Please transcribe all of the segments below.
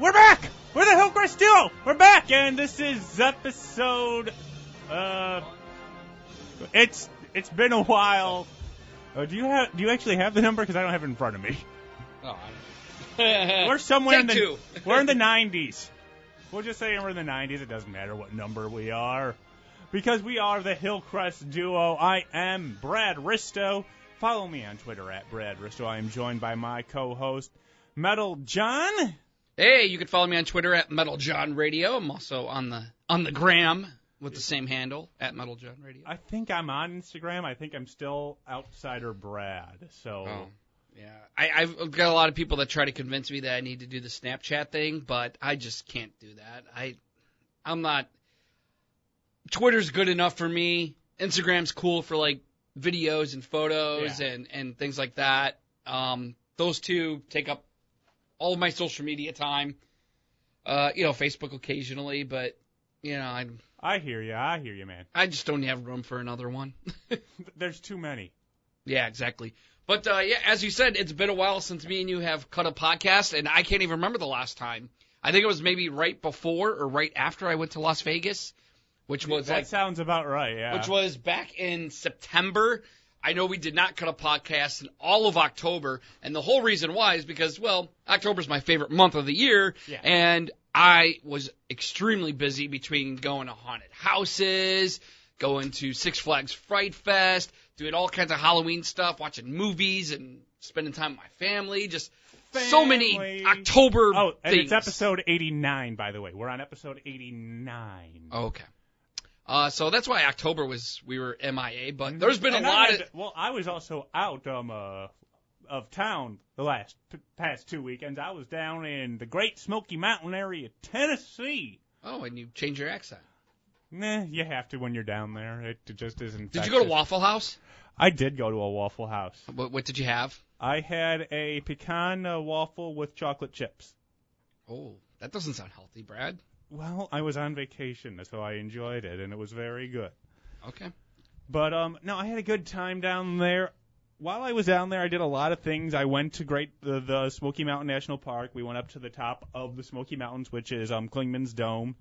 Guess what? We're back! We're the Hillcrest Duo! We're back! And this is episode, uh, it's, it's been a while. Uh, do you have, do you actually have the number? Cause I don't have it in front of me. Oh, We're somewhere in the, two. we're in the 90s. We'll just say we're in the 90s. It doesn't matter what number we are. Because we are the Hillcrest Duo. I am Brad Risto. Follow me on Twitter at Brad Risto. I am joined by my co-host, Metal John. Hey, you can follow me on Twitter at Metal John Radio. I'm also on the on the gram with the same handle at Metal John Radio. I think I'm on Instagram. I think I'm still Outsider Brad. So Oh, yeah. I, I've got a lot of people that try to convince me that I need to do the Snapchat thing, but I just can't do that. I, I'm not. Twitter's good enough for me. Instagram's cool for like videos and photos Yeah. and and things like that. Um, those two take up all of my social media time. Uh, you know, Facebook occasionally, but you know, I I hear you. I hear you, man. I just don't have room for another one. There's too many. Yeah, exactly. But uh, yeah, as you said, it's been a while since me and you have cut a podcast, and I can't even remember the last time. I think it was maybe right before or right after I went to Las Vegas, which was that like, sounds about right. Yeah. which was back in September. I know we did not cut a podcast in all of October, and the whole reason why is because, well, October's my favorite month of the year, Yeah. and I was extremely busy between going to haunted houses, going to Six Flags Fright Fest, doing all kinds of Halloween stuff, watching movies, and spending time with my family. Just so many October Oh, and things. it's episode 89, by the way. We're on episode 89. Okay. Uh, so that's why October was we were MIA, but there's been a And I lot had- of Well, I was also out um uh, of town the last p- past two weekends. I was down in the Great Smoky Mountain area, Tennessee. oh, and you change your accent. Nah, you have to when you're down there. It just isn't. Did you go to Waffle House? I did go to a Waffle House. What, what did you have? I had a pecan uh, waffle with chocolate chips. Oh, that doesn't sound healthy, Brad. Well, I was on vacation, so I enjoyed it, and it was very good. Okay. But um, no, I had a good time down there. While I was down there, I did a lot of things. I went to Great the, the Smoky Mountain National Park. We went up to the top of the Smoky Mountains, which is um Clingmans Dome,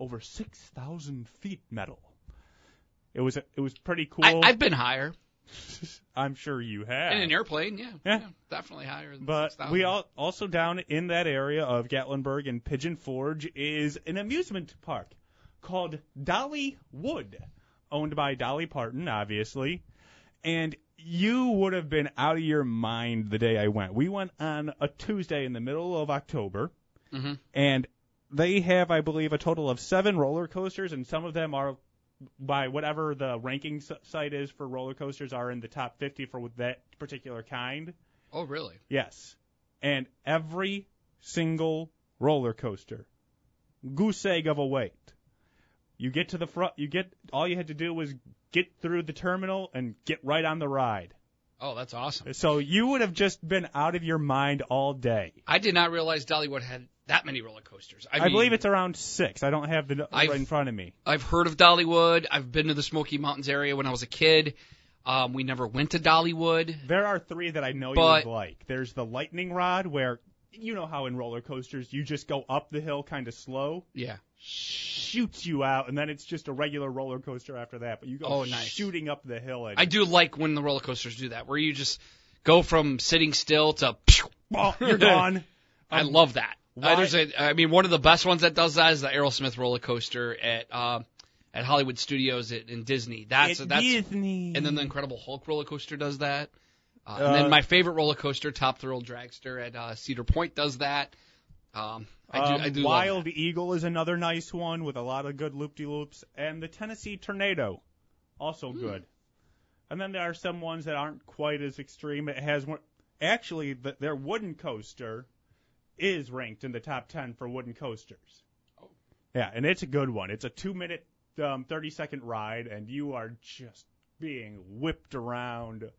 over six thousand feet metal. It was it was pretty cool. I, I've been higher I'm sure you have. in an airplane. Yeah, Yeah. definitely higher. Than But 6,000. we all also down in that area of Gatlinburg and Pigeon Forge is an amusement park called Dolly Wood, owned by Dolly Parton, obviously. And you would have been out of your mind the day I went. We went on a Tuesday in the middle of October, Mhm. and they have, I believe, a total of seven roller coasters, and some of them are by whatever the ranking site is for roller coasters are in the top 50 for that particular kind. Oh, really? Yes. And every single roller coaster, goose egg of a wait. You get to the front, you get, all you had to do was get through the terminal and get right on the ride. Oh, that's awesome. So you would have just been out of your mind all day. I did not realize Dollywood had that many roller coasters. I, I, mean, believe it's around six. I don't have the I've- right in front of me. I've heard of Dollywood. I've been to the Smoky Mountains area when I was a kid. Um, we never went to Dollywood. There are three that I know But- you would like. There's the lightning rod where, you know how in roller coasters you just go up the hill kind of slow. Yeah. shoots you out, and then it's just a regular roller coaster after that. But you go Oh, nice. shooting up the hill, and I do like when the roller coasters do that, where you just go from sitting still to. oh, you're gone. I Um, love that. Why- Uh, there's a, I mean, one of the best ones that does that is the Aerosmith roller coaster at uh, at Hollywood Studios at, in Disney. That's It's that's Disney. and then the Incredible Hulk roller coaster does that. Uh, and Uh, then my favorite roller coaster, Top Thrill Dragster at uh, Cedar Point, does that. Um, I do, Um, I do Wild Eagle is another nice one with a lot of good loop-de-loops, and the Tennessee Tornado, also Hmm. good. And then there are some ones that aren't quite as extreme. It has one. Actually, the, their wooden coaster is ranked in the top ten for wooden coasters. Oh. Yeah, and it's a good one. It's a two-minute, um, thirty-second ride, and you are just being whipped around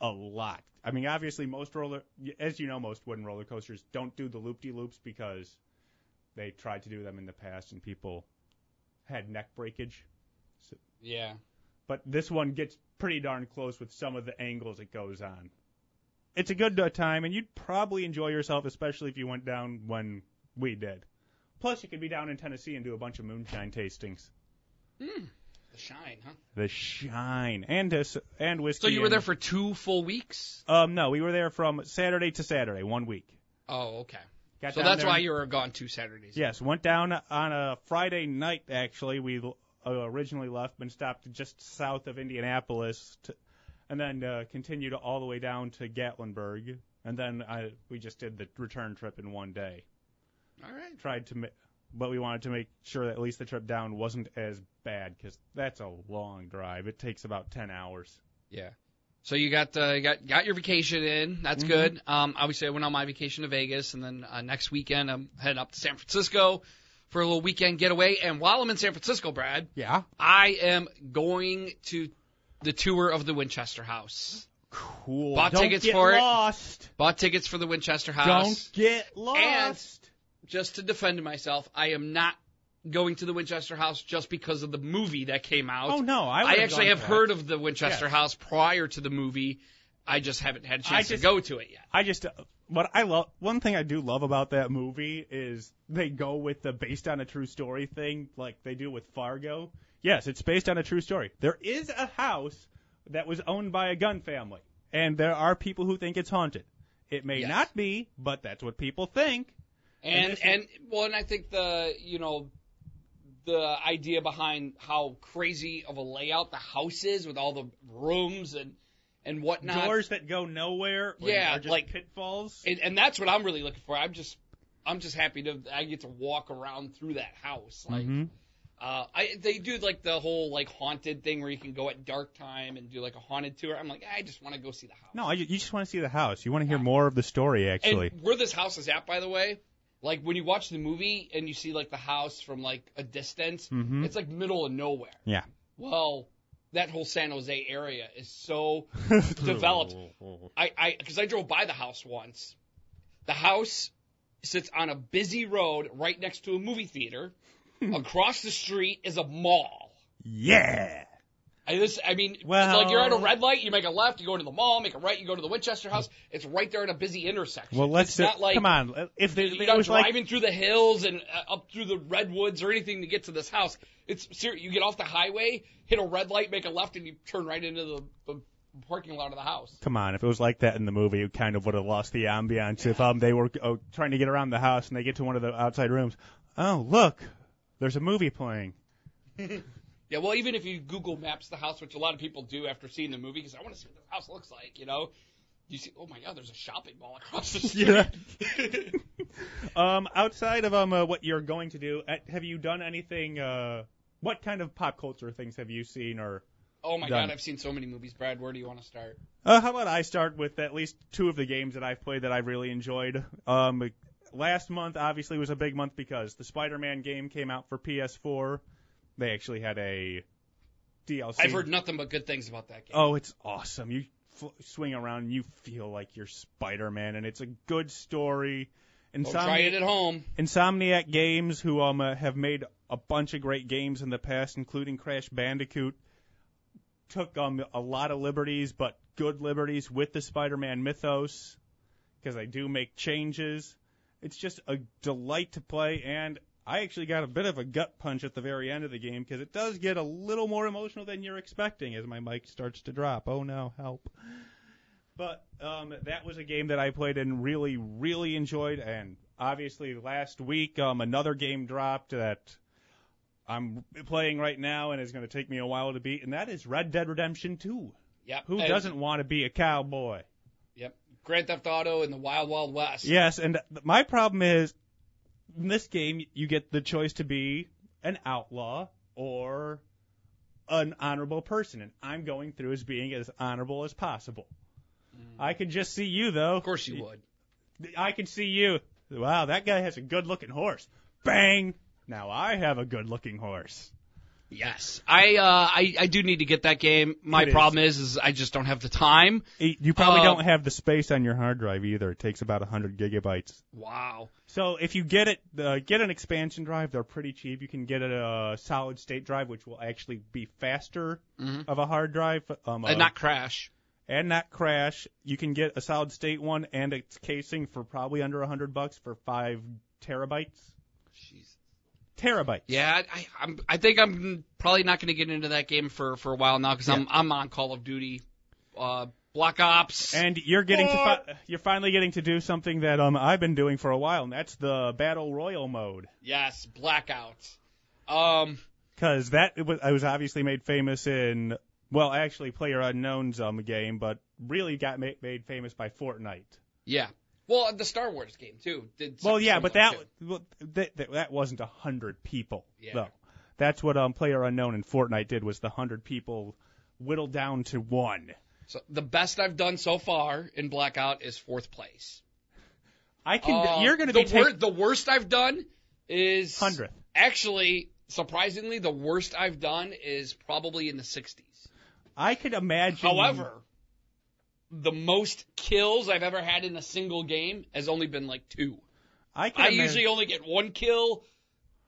a lot. I mean, obviously, most roller, as you know, most wooden roller coasters don't do the loop-de-loops because they tried to do them in the past and people had neck breakage. So, Yeah. But this one gets pretty darn close with some of the angles it goes on. It's a good uh, time, and you'd probably enjoy yourself, especially if you went down when we did. Plus, you could be down in Tennessee and do a bunch of moonshine tastings. Mm, the shine, huh? The shine and uh, and whiskey. So you were there for two full weeks? Um, no, we were there from Saturday to Saturday, one week. Oh, okay. Got So that's there- why you were gone two Saturdays. Yes, went down on a Friday night. Actually, we uh, originally left, and stopped just south of Indianapolis, to, and then uh, continued all the way down to Gatlinburg, and then I, we just did the return trip in one day. All right. Tried to, ma- but we wanted to make sure that at least the trip down wasn't as bad because that's a long drive. It takes about ten hours. Yeah. So you got uh, you got got your vacation in. That's Mhm. good. Um, obviously, I went on my vacation to Vegas, and then uh, next weekend I'm heading up to San Francisco for a little weekend getaway. And while I'm in San Francisco, Brad, Yeah. I am going to the tour of the Winchester House. Cool. Bought Don't tickets get for it. lost. Bought tickets for the Winchester House. Don't get lost. And Just to defend myself, I am not going to the Winchester House just because of the movie that came out. oh no, I, I actually have heard of the Winchester Yes. House prior to the movie. I just haven't had a chance I to go to it yet. I just what I love. One thing I do love about that movie is they go with the based on a true story thing, like they do with Fargo. Yes, it's based on a true story. There is a house that was owned by a gun family, and there are people who think it's haunted. It may Yes. not be, but that's what people think. And this- and well, and I think the you know the idea behind how crazy of a layout the house is with all the rooms and and whatnot. Doors that go nowhere, Yeah, are just like- pitfalls. and, and that's what I'm really looking for. I'm just I'm just happy to I get to walk around through that house. Like Mhm. Uh I they do like the whole like haunted thing where you can go at dark time and do like a haunted tour. I'm like, I just want to go see the house. No, I, you just want to see the house. You want to hear more of the story, actually. And where this house is at, by the way, like when you watch the movie and you see like the house from like a distance, Mhm. it's like middle of nowhere. Yeah. Well, that whole San Jose area is so developed. I I because I drove by the house once. The house sits on a busy road right next to a movie theater. Across the street is a mall. Yeah. I, this, I mean, Well- like you're at a red light, you make a left, you go to the mall, make a right, you go to the Winchester House. It's right there in a busy intersection. Well, let's It's not like come on. If they, you're not was like driving through the hills and uh, up through the redwoods or anything to get to this house. It's you get off the highway, hit a red light, make a left, and you turn right into the, the parking lot of the house. Come on, if it was like that in the movie, it kind of would have lost the ambiance. If um they were oh, trying to get around the house and they get to one of the outside rooms, oh look, there's a movie playing. Yeah, well, even if you Google Maps the house, which a lot of people do after seeing the movie, because I want to see what the house looks like, you know. You see, oh my God, there's a shopping mall across the street. Um, outside of um uh, what you're going to do, uh, have you done anything? Uh, what kind of pop culture things have you seen or? oh my Done. God, I've seen so many movies. Brad, where do you want to start? Uh, how about I start with at least two of the games that I've played that I've really enjoyed. Um, last month obviously was a big month because the Spider-Man game came out for PS4. They actually had a DLC. I've heard nothing but good things about that game. Oh, it's awesome. You f- swing around and you feel like you're Spider-Man, and it's a good story. Insomni- try it at home. Insomniac Games, who um uh, have made a bunch of great games in the past, including Crash Bandicoot, took um a lot of liberties, but good liberties with the Spider-Man mythos, because they do make changes. It's just a delight to play, and I actually got a bit of a gut punch at the very end of the game because it does get a little more emotional than you're expecting as my mic starts to drop. Oh no, help! But um, that was a game that I played and really, really enjoyed. And obviously, last week um, another game dropped that I'm playing right now and is going to take me a while to beat, and that is Red Dead Redemption 2. Yep. Who doesn't want to be a cowboy? Grand Theft Auto and the Wild Wild West. Yes, and my problem is in this game you get the choice to be an outlaw or an honorable person, and I'm going through as being as honorable as possible. Mm. I can just see you though. Of course you would. I can see you. Wow, that guy has a good looking horse. Bang! Now I have a good looking horse. Yes. I uh I, I do need to get that game. My It problem is is I just don't have the time. You probably Uh, don't have the space on your hard drive either. It takes about 100 gigabytes. Wow. So if you get it, uh, get an expansion drive. They're pretty cheap. You can get a, solid state drive, which will actually be faster Mhm. of a hard drive. Um, And uh, not crash. and not crash. You can get a solid state one and its casing for probably under a hundred bucks for five terabytes. Jeez. Terabytes. Yeah, I, I'm. I think I'm probably not going to get into that game for for a while now because I'm I'm on Call of Duty, uh, Black Ops. And you're getting to fi- you're finally getting to do something that um I've been doing for a while, and that's the battle royal mode. yes, Blackout. Um, Because that it was, I was obviously made famous in well, actually Player Unknown's um game, but really got ma- made famous by Fortnite. yeah. Well, the Star Wars game too. Did Well, yeah, but that well, that, that that wasn't a hundred people Yeah. though. That's what um Player Unknown and Fortnite did was the hundred people whittled down to one. So the best I've done so far in Blackout is fourth place. I can. Uh, you're going to the be wor- the worst I've done is hundredth. Actually, surprisingly, the worst I've done is probably in the 60s. I could imagine. However, the most kills I've ever had in a single game has only been like two. I can I usually only get one kill.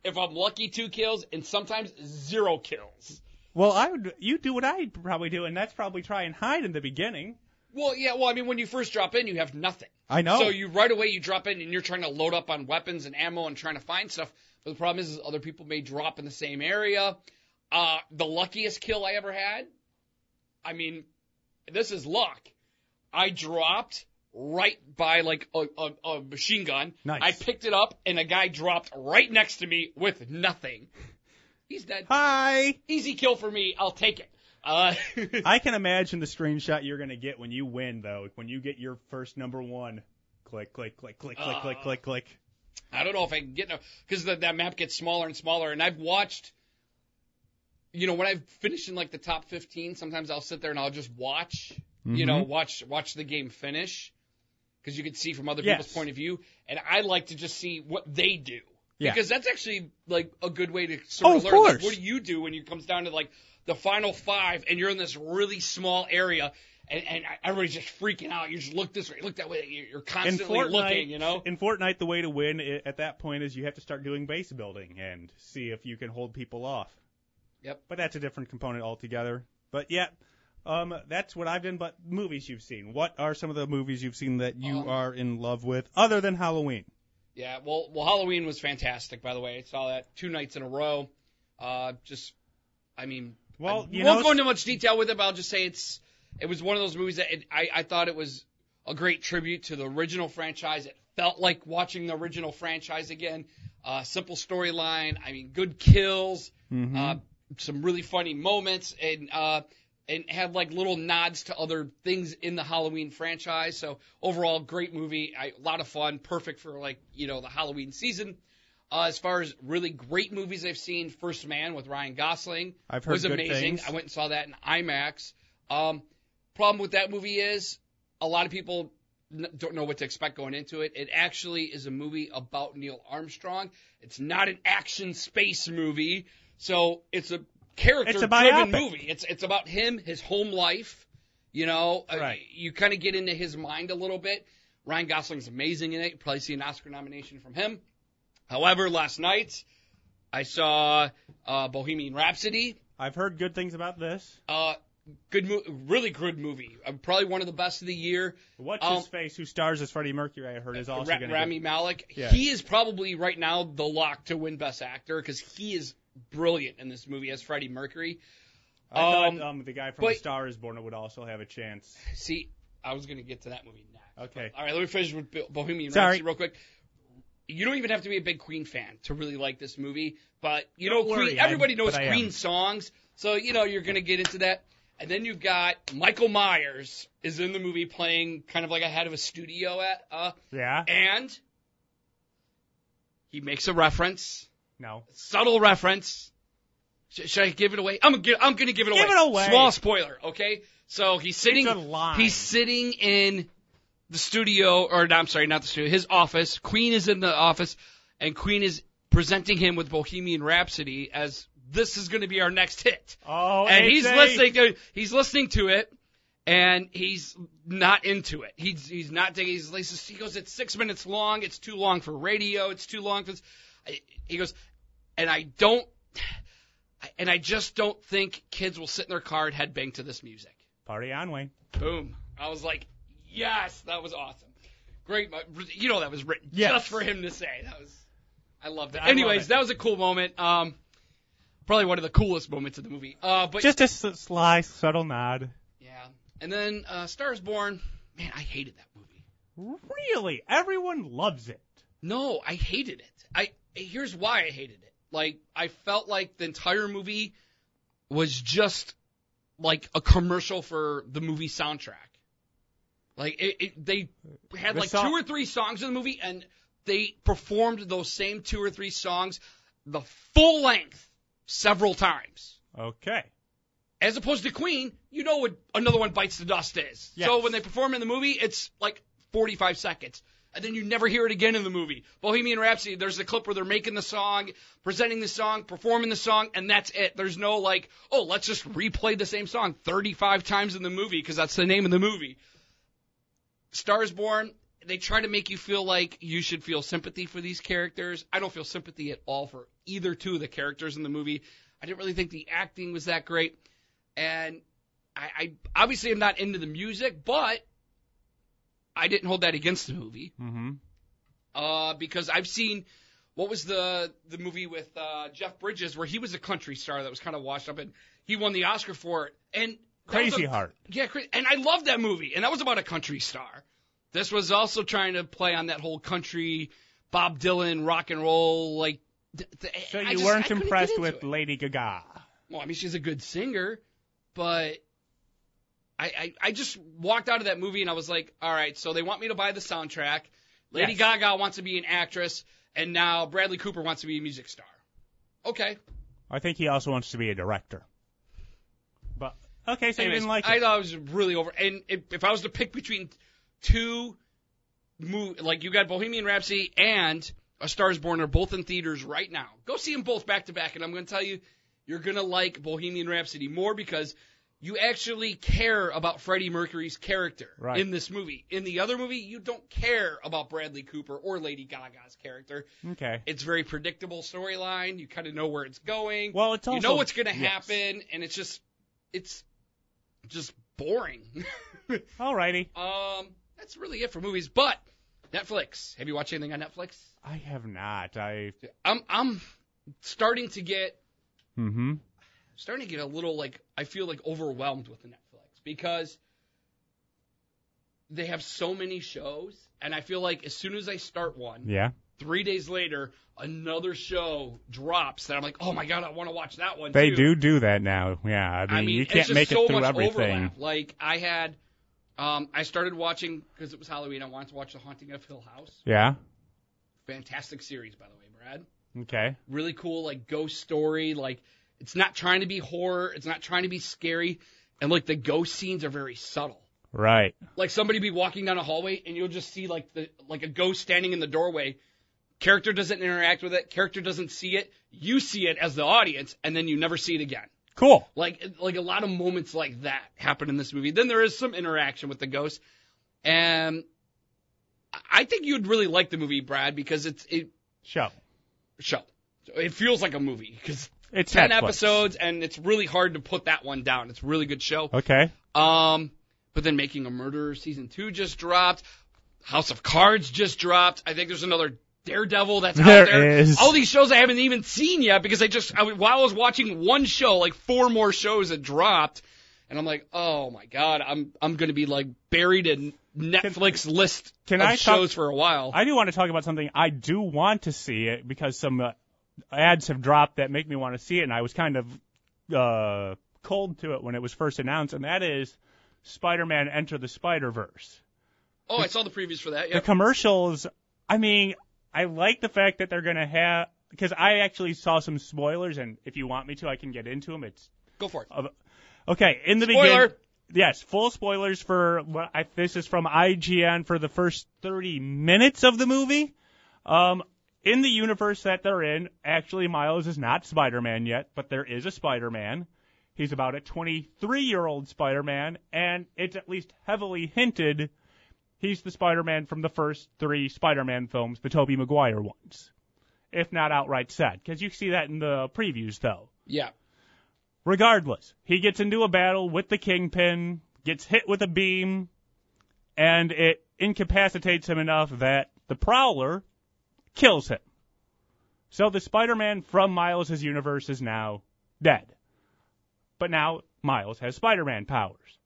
If I'm lucky, two kills, and sometimes zero kills. Well, I would. You do what I'd probably do, and that's probably try and hide in the beginning. Well, yeah, well, I mean, when you first drop in, you have nothing. I know. So you right away you drop in and you're trying to load up on weapons and ammo and trying to find stuff. But the problem is, is other people may drop in the same area. Uh, the luckiest kill I ever had, I mean, this is luck. I dropped right by like a, a, a machine gun. Nice. I picked it up and a guy dropped right next to me with nothing. He's dead. Hi. Easy kill for me. I'll take it. Uh, I can imagine the screenshot you're going to get when you win, though. When you get your first number one. Click, click, click, click, click, click, Uh. click, click. I don't know if I can get no because that map gets smaller and smaller, and I've watched. You know, when I've finished in like the top 15, sometimes I'll sit there and I'll just watch. You know, mm-hmm. watch watch the game finish because you can see from other people's Yes. point of view, and I like to just see what they do. Yeah. Because that's actually like a good way to oh, sort Oh, of of learn. Like, what do you do when it comes down to like the final five and you're in this really small area and, and everybody's just freaking out. You just look this way, look that way. You're you're constantly Fortnite, looking, you know. in Fortnite, the way to win at that point is you have to start doing base building and see if you can hold people off. Yep. But that's a different component altogether. But yeah, um, that's what I've done. But movies you've seen. What are some of the movies you've seen that you Um, are in love with, other than Halloween? Yeah, well, well, Halloween was fantastic. By the way, I saw that two nights in a row. Uh, just, I mean, Well, I won't know, go into much detail with it, but I'll just say it's, it was one of those movies that it, I, I thought it was a great tribute to the original franchise. It felt like watching the original franchise again. Uh, simple storyline. I mean, good kills. Mhm. Uh, some really funny moments, and uh, and had like little nods to other things in the Halloween franchise. So overall, great movie. I, a lot of fun. Perfect for like you know the Halloween season. Uh, as far as really great movies I've seen, First Man with Ryan Gosling I've heard was amazing. things. I went and saw that in IMAX. Um, problem with that movie is a lot of people n- don't know what to expect going into it. It actually is a movie about Neil Armstrong. It's not an action space movie, so It's a character-driven movie. It's it's about him, his home life. You know, Uh, you kind of get into his mind a little bit. Ryan Gosling's amazing in it. You probably see an Oscar nomination from him. However, last night I saw uh, Bohemian Rhapsody. I've heard good things about this. Uh, good, mo- really good movie. Uh, probably one of the best of the year. What's Um, his face? Who stars as Freddie Mercury? I heard is also Ra- going to Rami Malek. Yeah. He is probably right now the lock to win Best Actor because he is brilliant in this movie as Freddie Mercury. I thought um, um, the guy from but- Star Is Born would also have a chance. See, I was gonna get to that movie next. Okay. All right, let me finish with Bo- Bohemian Sorry. Rhapsody real quick. You don't even have to be a big Queen fan to really like this movie, but you Don't know, worry, Queen, I'm- everybody knows but I am. Queen songs, so you know you're gonna get into that. And then you've got Michael Myers is in the movie playing kind of like a head of a studio at, uh, Yeah. and he makes a reference, No. subtle reference. Sh- should I give it away? I'm gonna, gi- I'm gonna give it Give away. it away. Small spoiler, okay? So he's sitting. He's sitting in the studio, or no, I'm sorry, not the studio, his office. Queen is in the office, and Queen is presenting him with Bohemian Rhapsody as this is going to be our next hit. Oh, and he's a- listening to he's listening to it, and he's not into it. He's he's not taking. He's, he goes, it's six minutes long. It's too long for radio. It's too long for. I- He goes, and I don't, and I just don't think kids will sit in their car and headbang to this music. Party on, Wayne. Boom. I was like, yes, that was awesome. Great. You know that was written Yes. just for him to say. That was. I loved it. I love Anyways, it. that was a cool moment. Um, probably one of the coolest moments of the movie. Uh, but Just a sly, subtle nod. yeah. And then uh, Stars Born. Man, I hated that movie. Really? Everyone loves it. No, I hated it. I here's why I hated it. Like I felt like the entire movie was just like a commercial for the movie soundtrack. Like it, it they had like two or three songs in the movie and they performed those same two or three songs the full length several times. Okay. As opposed to Queen, you know what another one bites the dust is. Yes. So when they perform in the movie, it's like 45 seconds. And then you never hear it again in the movie. Bohemian Rhapsody, there's a clip where they're making the song, presenting the song, performing the song, and that's it. There's no like, oh, let's just replay the same song 35 times in the movie because that's the name of the movie. Stars Born, they try to make you feel like you should feel sympathy for these characters. I don't feel sympathy at all for either two of the characters in the movie. I didn't really think the acting was that great. And I, I obviously am not into the music, but I didn't hold that against the movie Mm-hmm. uh, because I've seen what was the the movie with uh, Jeff Bridges where he was a country star that was kind of washed up and he won the Oscar for it and Crazy a- Heart. yeah, and I love that movie, and that was about a country star. This was also trying to play on that whole country, Bob Dylan, rock and roll, like. th- th- So you just- weren't impressed with it. Lady Gaga. Well, I mean, she's a good singer, but I, I I just walked out of that movie and I was like, all right, so they want me to buy the soundtrack. Lady Yes. Gaga wants to be an actress, and now Bradley Cooper wants to be a music star. Okay. I think he also wants to be a director. But okay, so you didn't like I thought it was really over. And if, if I was to pick between two, move like you got Bohemian Rhapsody and A Star Is Born are both in theaters right now. Go see them both back to back, and I'm going to tell you, you're going to like Bohemian Rhapsody more because you actually care about Freddie Mercury's character Right. in this movie. In the other movie, you don't care about Bradley Cooper or Lady Gaga's character. okay. It's very predictable storyline. You kind of know where it's going Well, it's also, you know what's going to yes. happen, and it's just, it's just boring. Alrighty. um, that's really it for movies. But Netflix. Have you watched anything on Netflix? I have not. I. I'm I'm starting to get Mm-hmm. Starting to get a little like I feel like overwhelmed with the Netflix because they have so many shows, and I feel like as soon as I start one, Yeah. three days later another show drops that I'm like, oh my god, I want to watch that one. They too. do do that now. Yeah. I mean, I mean, you can't make so it through much everything. overlap. Like I had, um, I started watching because it was Halloween. I wanted to watch The Haunting of Hill House. Yeah. Fantastic series, by the way, Brad. Okay. Really cool, like ghost story. Like it's not trying to be horror. It's not trying to be scary, and like the ghost scenes are very subtle. Right. Like somebody be walking down a hallway and you'll just see like the like a ghost standing in the doorway. Character doesn't interact with it. Character doesn't see it. You see it as the audience, and then you never see it again. Cool. Like like a lot of moments like that happen in this movie. Then there is some interaction with the ghost, and I think you'd really like the movie, Brad, because it's it Show. show. It feels like a movie because It's ten Netflix. episodes, and it's really hard to put that one down. It's a really good show. Okay. Um, but then Making a Murderer season two just dropped. House of Cards just dropped. I think there's another Daredevil that's There out there. is. All these shows I haven't even seen yet because I just I, while I was watching one show, like four more shows had dropped, and I'm like, oh my god, I'm I'm gonna be like buried in Netflix list can of I talk- shows for a while. I do want to talk about something I do want to see it because some uh, ads have dropped that make me want to see it, and I was kind of uh, cold to it when it was first announced, and that is Spider-Man: Enter the Spider-Verse. oh, I saw the previews for that. The commercials, I mean, I like the fact that they're gonna have because I actually saw some spoilers, and if you want me to, I can get into them. It's Go for it. okay in the Spoiler. beginning. Yes, full spoilers for what I, this is from IGN for the first 30 minutes of the movie. Um, in the universe that they're in, actually Miles is not Spider-Man yet, but there is a Spider-Man. He's about a 23-year-old Spider-Man, and it's at least heavily hinted he's the Spider-Man from the first three Spider-Man films, the Tobey Maguire ones. If not outright said, because you see that in the previews though. Yeah. Regardless, he gets into a battle with the Kingpin. gets hit with a beam, and it incapacitates him enough that the Prowler kills him. So the Spider-Man from Miles' universe is now dead. But now Miles has Spider-Man powers,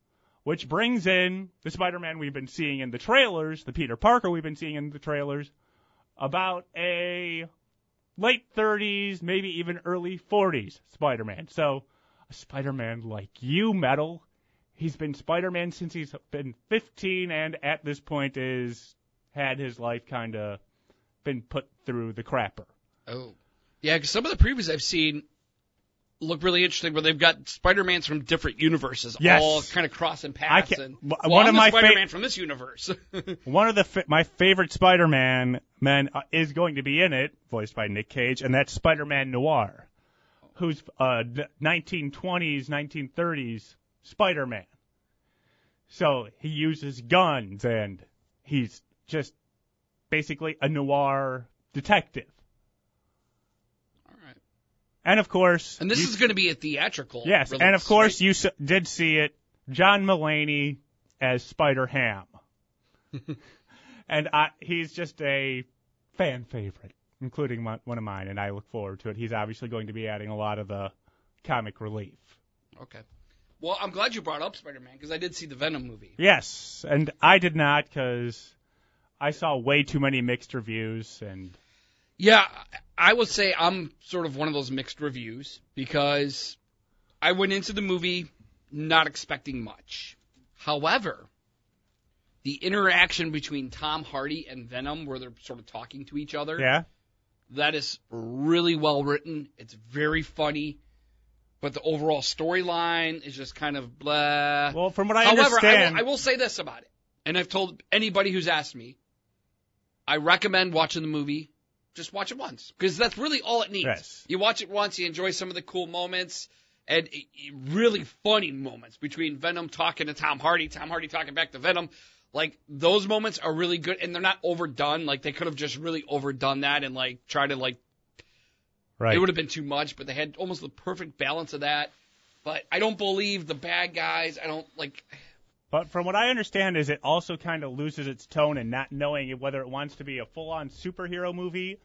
which brings in the Spider-Man we've been seeing in the trailers, the Peter Parker we've been seeing in the trailers, about a late 30s, maybe even early 40s Spider-Man. So a Spider-Man like you, Metal. He's been Spider-Man since he's been 15 and at this point is had his life kind of been put through the crapper. Oh. Yeah, because some of the previews I've seen look really interesting where they've got Spider-Mans from different universes Yes. all kind of crossing I paths. can- and, well, one I'm of my fa- Spider-Man from this universe. One of the fa- my favorite Spider-Man men uh, is going to be in it, voiced by Nick Cage, and that's Spider-Man Noir, who's uh, n- 1920s, 1930s Spider-Man. So he uses guns, and he's just basically a noir detective. all right. And of course, And this you- is going to be a theatrical. yes, release, and of course right? you s- did see it, John Mulaney as Spider Ham, and I, he's just a fan favorite, including my, one of mine, and I look forward to it. He's obviously going to be adding a lot of the comic relief. Okay. Well, I'm glad you brought up Spider-Man because I did see the Venom movie. Yes, and I did not because I saw way too many mixed reviews, and Yeah, I would say I'm sort of one of those mixed reviews because I went into the movie not expecting much. However, the interaction between Tom Hardy and Venom, where they're sort of talking to each other, yeah, that is really well written. It's very funny, but the overall storyline is just kind of blah. well, from what I However, I understand, will, I will say this about it, and I've told anybody who's asked me, I recommend watching the movie. Just watch it once because that's really all it needs. Yes. You watch it once, you enjoy some of the cool moments and really funny moments between Venom talking to Tom Hardy, Tom Hardy talking back to Venom. Like those moments are really good and they're not overdone. Like they could have just really overdone that and like try to like right? it would have been too much, but they had almost the perfect balance of that. But I don't believe the bad guys. I don't like. But from what I understand, is it also kind of loses its tone and not knowing whether it wants to be a full-on superhero movie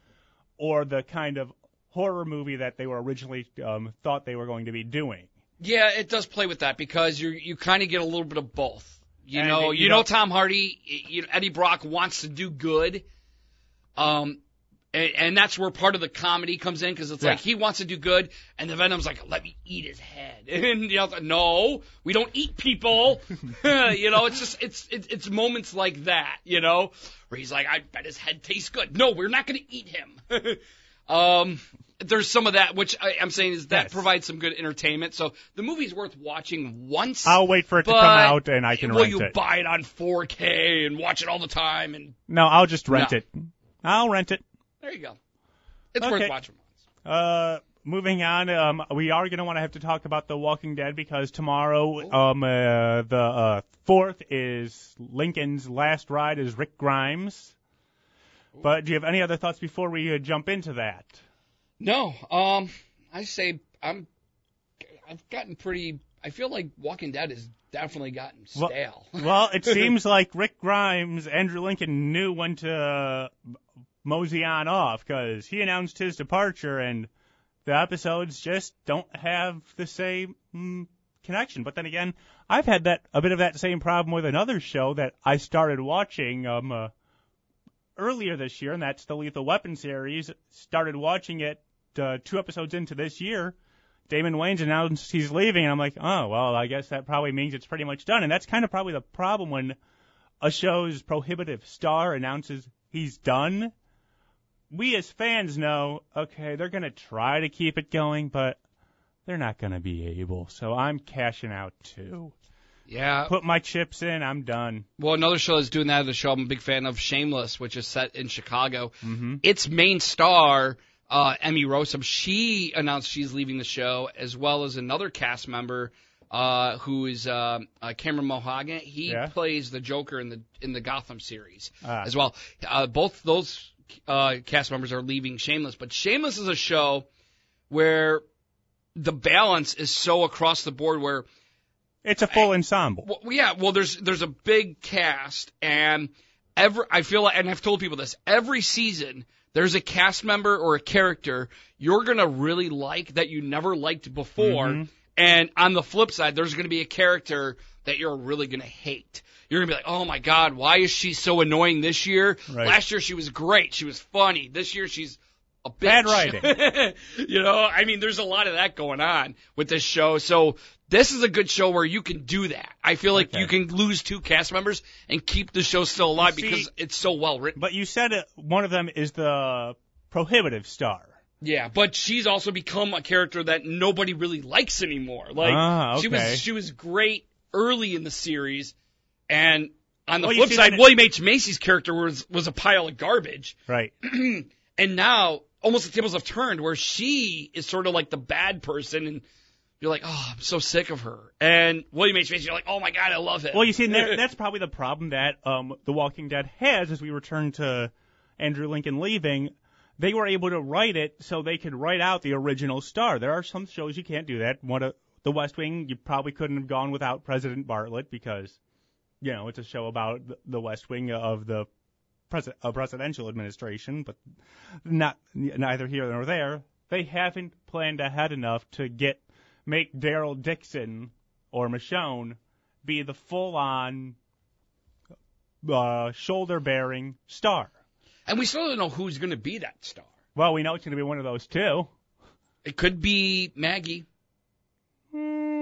or the kind of horror movie that they were originally um, thought they were going to be doing. Yeah, it does play with that because you you kind of get a little bit of both. You And know, it- you, you know, Tom Hardy, you know, Eddie Brock wants to do good, um, and, and that's where part of the comedy comes in because it's like he wants to do good, and the Venom's like, let me eat his head, and you know, like, no, we don't eat people, you know, it's just it's it's it's moments like that, you know, where he's like, I bet his head tastes good. No, we're not going to eat him. um, there's some of that, which I, I'm saying is that Yes. provides some good entertainment. So the movie's worth watching once. I'll wait for it to come out and I can will rent you it. buy it on 4K and watch it all the time? And No, I'll just rent No. it. I'll rent it. There you go. It's Okay. worth watching once. Uh, moving on, um, we are going to want to have to talk about The Walking Dead because tomorrow, um, uh, the uh, fourth is Lincoln's last ride as Rick Grimes. But do you have any other thoughts before we uh, jump into that? No, um, I say I'm. I've gotten pretty. I feel like Walking Dead has definitely gotten Well- stale. Well, it seems like Rick Grimes, Andrew Lincoln knew when to uh, mosey on off because he announced his departure, and the episodes just don't have the same mm, connection. But then again, I've had that a bit of that same problem with another show that I started watching um uh, earlier this year, and that's the Lethal Weapon series. Started watching it uh, two episodes into this year. Damon Wayans announced he's leaving, and I'm like, oh well, I guess that probably means it's pretty much done. And that's kind of probably the problem when a show's prohibitive star announces he's done. We as fans know, okay, they're gonna try to keep it going, but they're not gonna be able. So I'm cashing out too. yeah. Put my chips in, I'm done. Well, another show that's doing that is a show I'm a big fan of, Shameless, which is set in Chicago. Mm-hmm. its main star, uh, Emmy Rossum, she announced she's leaving the show, as well as another cast member, uh, who is uh, uh, Cameron Monaghan. He Yeah. plays the Joker in the in the Gotham series Ah. as well. Uh, both those uh, cast members are leaving Shameless, but Shameless is a show where the balance is so across the board where It's a full ensemble. Well, yeah, well, there's there's a big cast, and every I feel like, and I've told people this every season. There's a cast member or a character you're gonna really like that you never liked before, Mhm. and on the flip side, there's gonna be a character that you're really gonna hate. You're gonna be like, oh my god, why is she so annoying this year? Right. Last year she was great, she was funny. This year she's a bitch. Bad writing. you know, I mean, there's a lot of that going on with this show. So this is a good show where you can do that. I feel like Okay. you can lose two cast members and keep the show still alive See- because it's so well written. But you said it, one of them is the prohibitive star. Yeah, but she's also become a character that nobody really likes anymore. Like Ah, she was she was great early in the series, and on the Well, flip side, William H Macy's character was was a pile of garbage. Right. and now almost the tables have turned where she is sort of like the bad person and you're like, oh, I'm so sick of her. And William H. Macy, you're like, oh my god, I love him. Well, you see, and that's probably the problem that um, The Walking Dead has as we return to Andrew Lincoln leaving. They were able to write it so they could write out the original star. There are some shows you can't do that. One of The West Wing, you probably couldn't have gone without President Bartlet because, you know, it's a show about the- West Wing of the pres- uh, presidential administration, but not neither here nor there. They haven't planned ahead enough to get make Daryl Dixon or Michonne be the full-on uh, shoulder-bearing star. and we still don't know who's going to be that star. Well, we know it's going to be one of those two. It could be Maggie. Mm,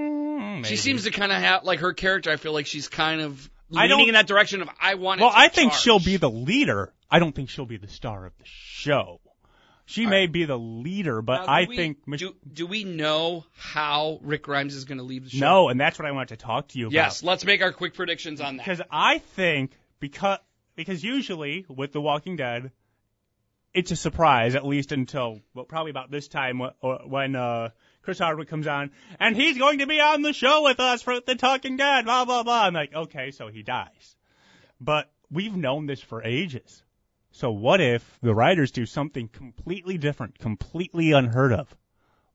She seems to kind of have like her character. I feel like she's kind of leaning in that direction of I want. Well, I think charge. she'll be the leader. I don't think she'll be the star of the show. She may be the leader, but Now, I we- think Mich- do do we know how Rick Grimes is going to leave the show? no, and that's what I wanted to talk to you about. Yes, let's make our quick predictions on that. Because I think because because usually with The Walking Dead, it's a surprise at least until well probably about this time when uh, Chris Hardwick comes on and he's going to be on the show with us for The Talking Dead. Blah blah blah. I'm like, okay, so he dies, but we've known this for ages. So what if the writers do something completely different, completely unheard of?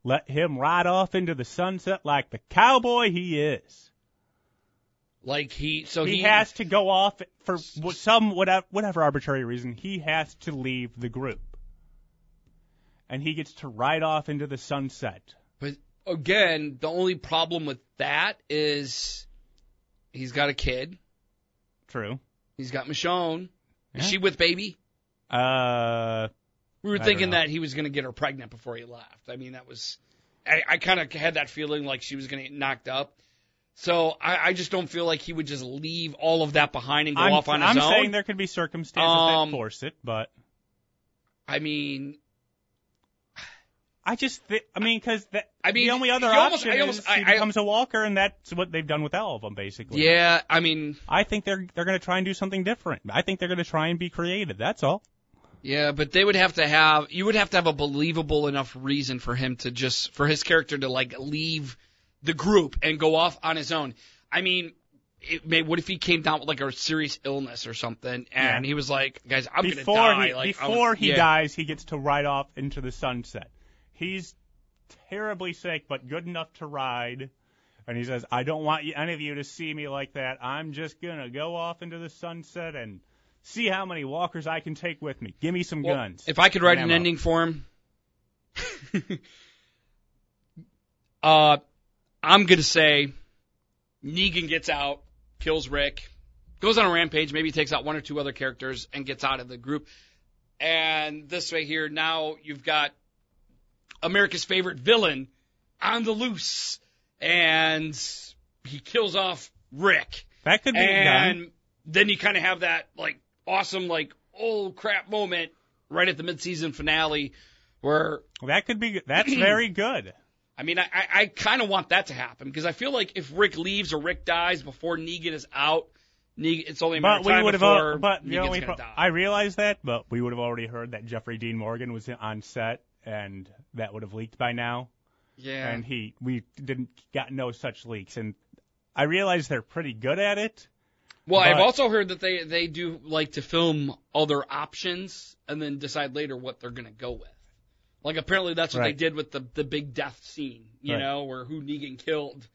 Let him ride off into the sunset like the cowboy he is Like he, so he, he, has to go off for some whatever, whatever arbitrary reason. He has to leave the group, and he gets to ride off into the sunset. But again, the only problem with that is he's got a kid. True. He's got Michonne. Is she with baby? Uh, We were I thinking that he was going to get her pregnant before he left. I mean, that was. I, I kind of had that feeling like she was going to get knocked up. So I, I just don't feel like he would just leave all of that behind and go I'm, off on his own. I'm saying there could be circumstances Um, that force it, but I mean, I just, thi- I mean, because I mean, the only other almost- option I almost- is I- he becomes a walker, and that's what they've done with all of them, basically. yeah, I mean, I think they're they're going to try and do something different. I think they're going to try and be creative. That's all. Yeah, but they would have to have you would have to have a believable enough reason for him to just for his character to like leave the group and go off on his own. I mean, it may, what if he came down with like a serious illness or something and Yeah. he was like, guys, I'm before gonna die. he like, before he yeah. dies, he gets to ride off into the sunset. He's terribly sick, but good enough to ride. And he says, "I don't want you, any of you to see me like that. I'm just gonna go off into the sunset and see how many walkers I can take with me. Give me some Well, guns." If I could write an ammo. ending for him, uh, I'm gonna say Negan gets out, kills Rick, goes on a rampage, maybe takes out one or two other characters and gets out of the group. And this way here, now you've got America's favorite villain on the loose, and he kills off Rick that could be done. and then you kind of have that like awesome like oh crap moment right at the mid-season finale where That could be. That's very good. I mean I I, kind of want that to happen because I feel like if Rick leaves or Rick dies before Negan is out, Negan it's only a matter But we time would have. before al- But Negan's gonna pro- die. I realize that, but we would have already heard that Jeffrey Dean Morgan was on set, and that would have leaked by now. yeah. and he we didn't got no such leaks and I realize they're pretty good at it. well, I've also heard that they they do like to film other options and then decide later what they're gonna go with. Like apparently that's what they did with the the big death scene, you Right. know, where who Negan killed.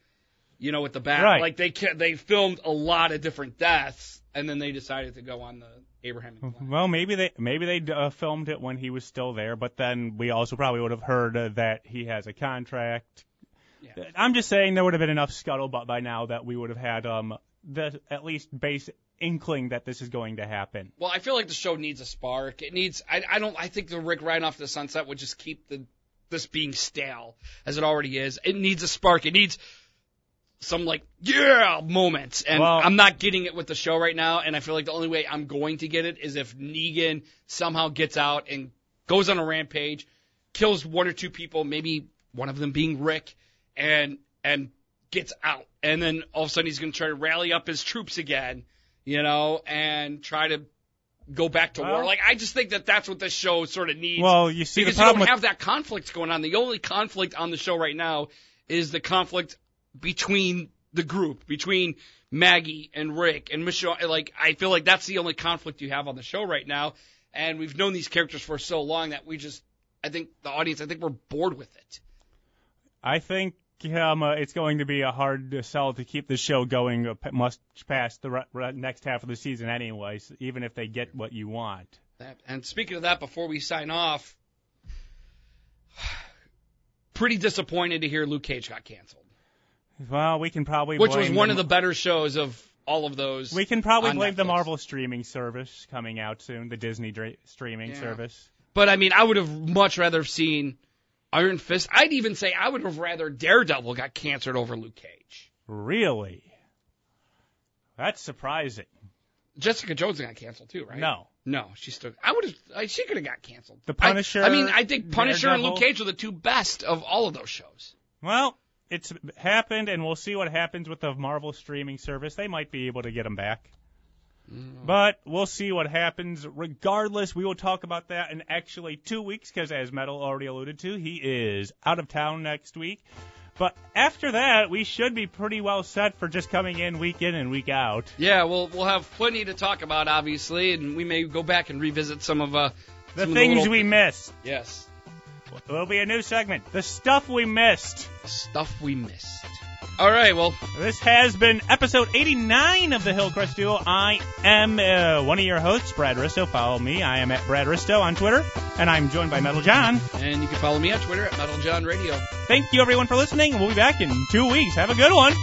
You know, with the bat, Right. like they they filmed a lot of different deaths, and then they decided to go on the Abraham Lincoln. Well, maybe they maybe they uh, filmed it when he was still there, but then we also probably would have heard uh, that he has a contract. Yeah. I'm just saying there would have been enough scuttlebutt by now that we would have had um the at least base inkling that this is going to happen. Well, I feel like the show needs a spark. It needs. I, I don't. I think the Rick right off the sunset would just keep the this being stale as it already is. It needs a spark. It needs some like yeah moments, and Well- I'm not getting it with the show right now. And I feel like the only way I'm going to get it is if Negan somehow gets out and goes on a rampage, kills one or two people, maybe one of them being Rick, and and gets out, and then all of a sudden he's going to try to rally up his troops again, you know, and try to go back to war. Like I just think that that's what this show sort of needs. Well, you see because the you don't with have that conflict going on. The only conflict on the show right now is the conflict between the group, between Maggie and Rick and Michonne. Like I feel like that's the only conflict you have on the show right now. And we've known these characters for so long that we just, I think the audience, I think we're bored with it. I think um, uh, it's going to be a hard sell to keep the show going uh, much past the re- re- next half of the season, anyways. Even if they get what you want. That, and speaking of that, before we sign off, pretty disappointed to hear Luke Cage got canceled, Well, we can probably which was one the- of the better shows of all of those. We can probably blame the Marvel streaming service coming out soon, the Disney dra- streaming Yeah. service. But I mean, I would have much rather have seen Iron Fist. I'd even say I would have rather Daredevil got canceled over Luke Cage. Really? That's surprising. Jessica Jones got canceled too, right? No. No, she still. I would have. She could have got canceled. The I- Punisher, I, mean, I think Punisher and Luke Cage were the two best of all of those shows. Well, it's happened, and we'll see what happens with the Marvel streaming service. They might be able to get them back. But we'll see what happens. Regardless, we will talk about that in actually two weeks because, as Metal already alluded to, he is out of town next week. But after that, we should be pretty well set for just coming in week in and week out. Yeah, we'll we'll have plenty to talk about, obviously, and we may go back and revisit some of uh The some of things little- we missed. yes There'll be a new segment. The stuff we missed. stuff we missed. All right, well, This has been episode 89 of the Hillcrest Duo. I am uh, one of your hosts, Brad Risto. Follow me. I am at Brad Risto on Twitter, and I'm joined by Metal John. and you can follow me on Twitter at Metal John Radio. Thank you, everyone, for listening. We'll be back in two weeks. Have a good one.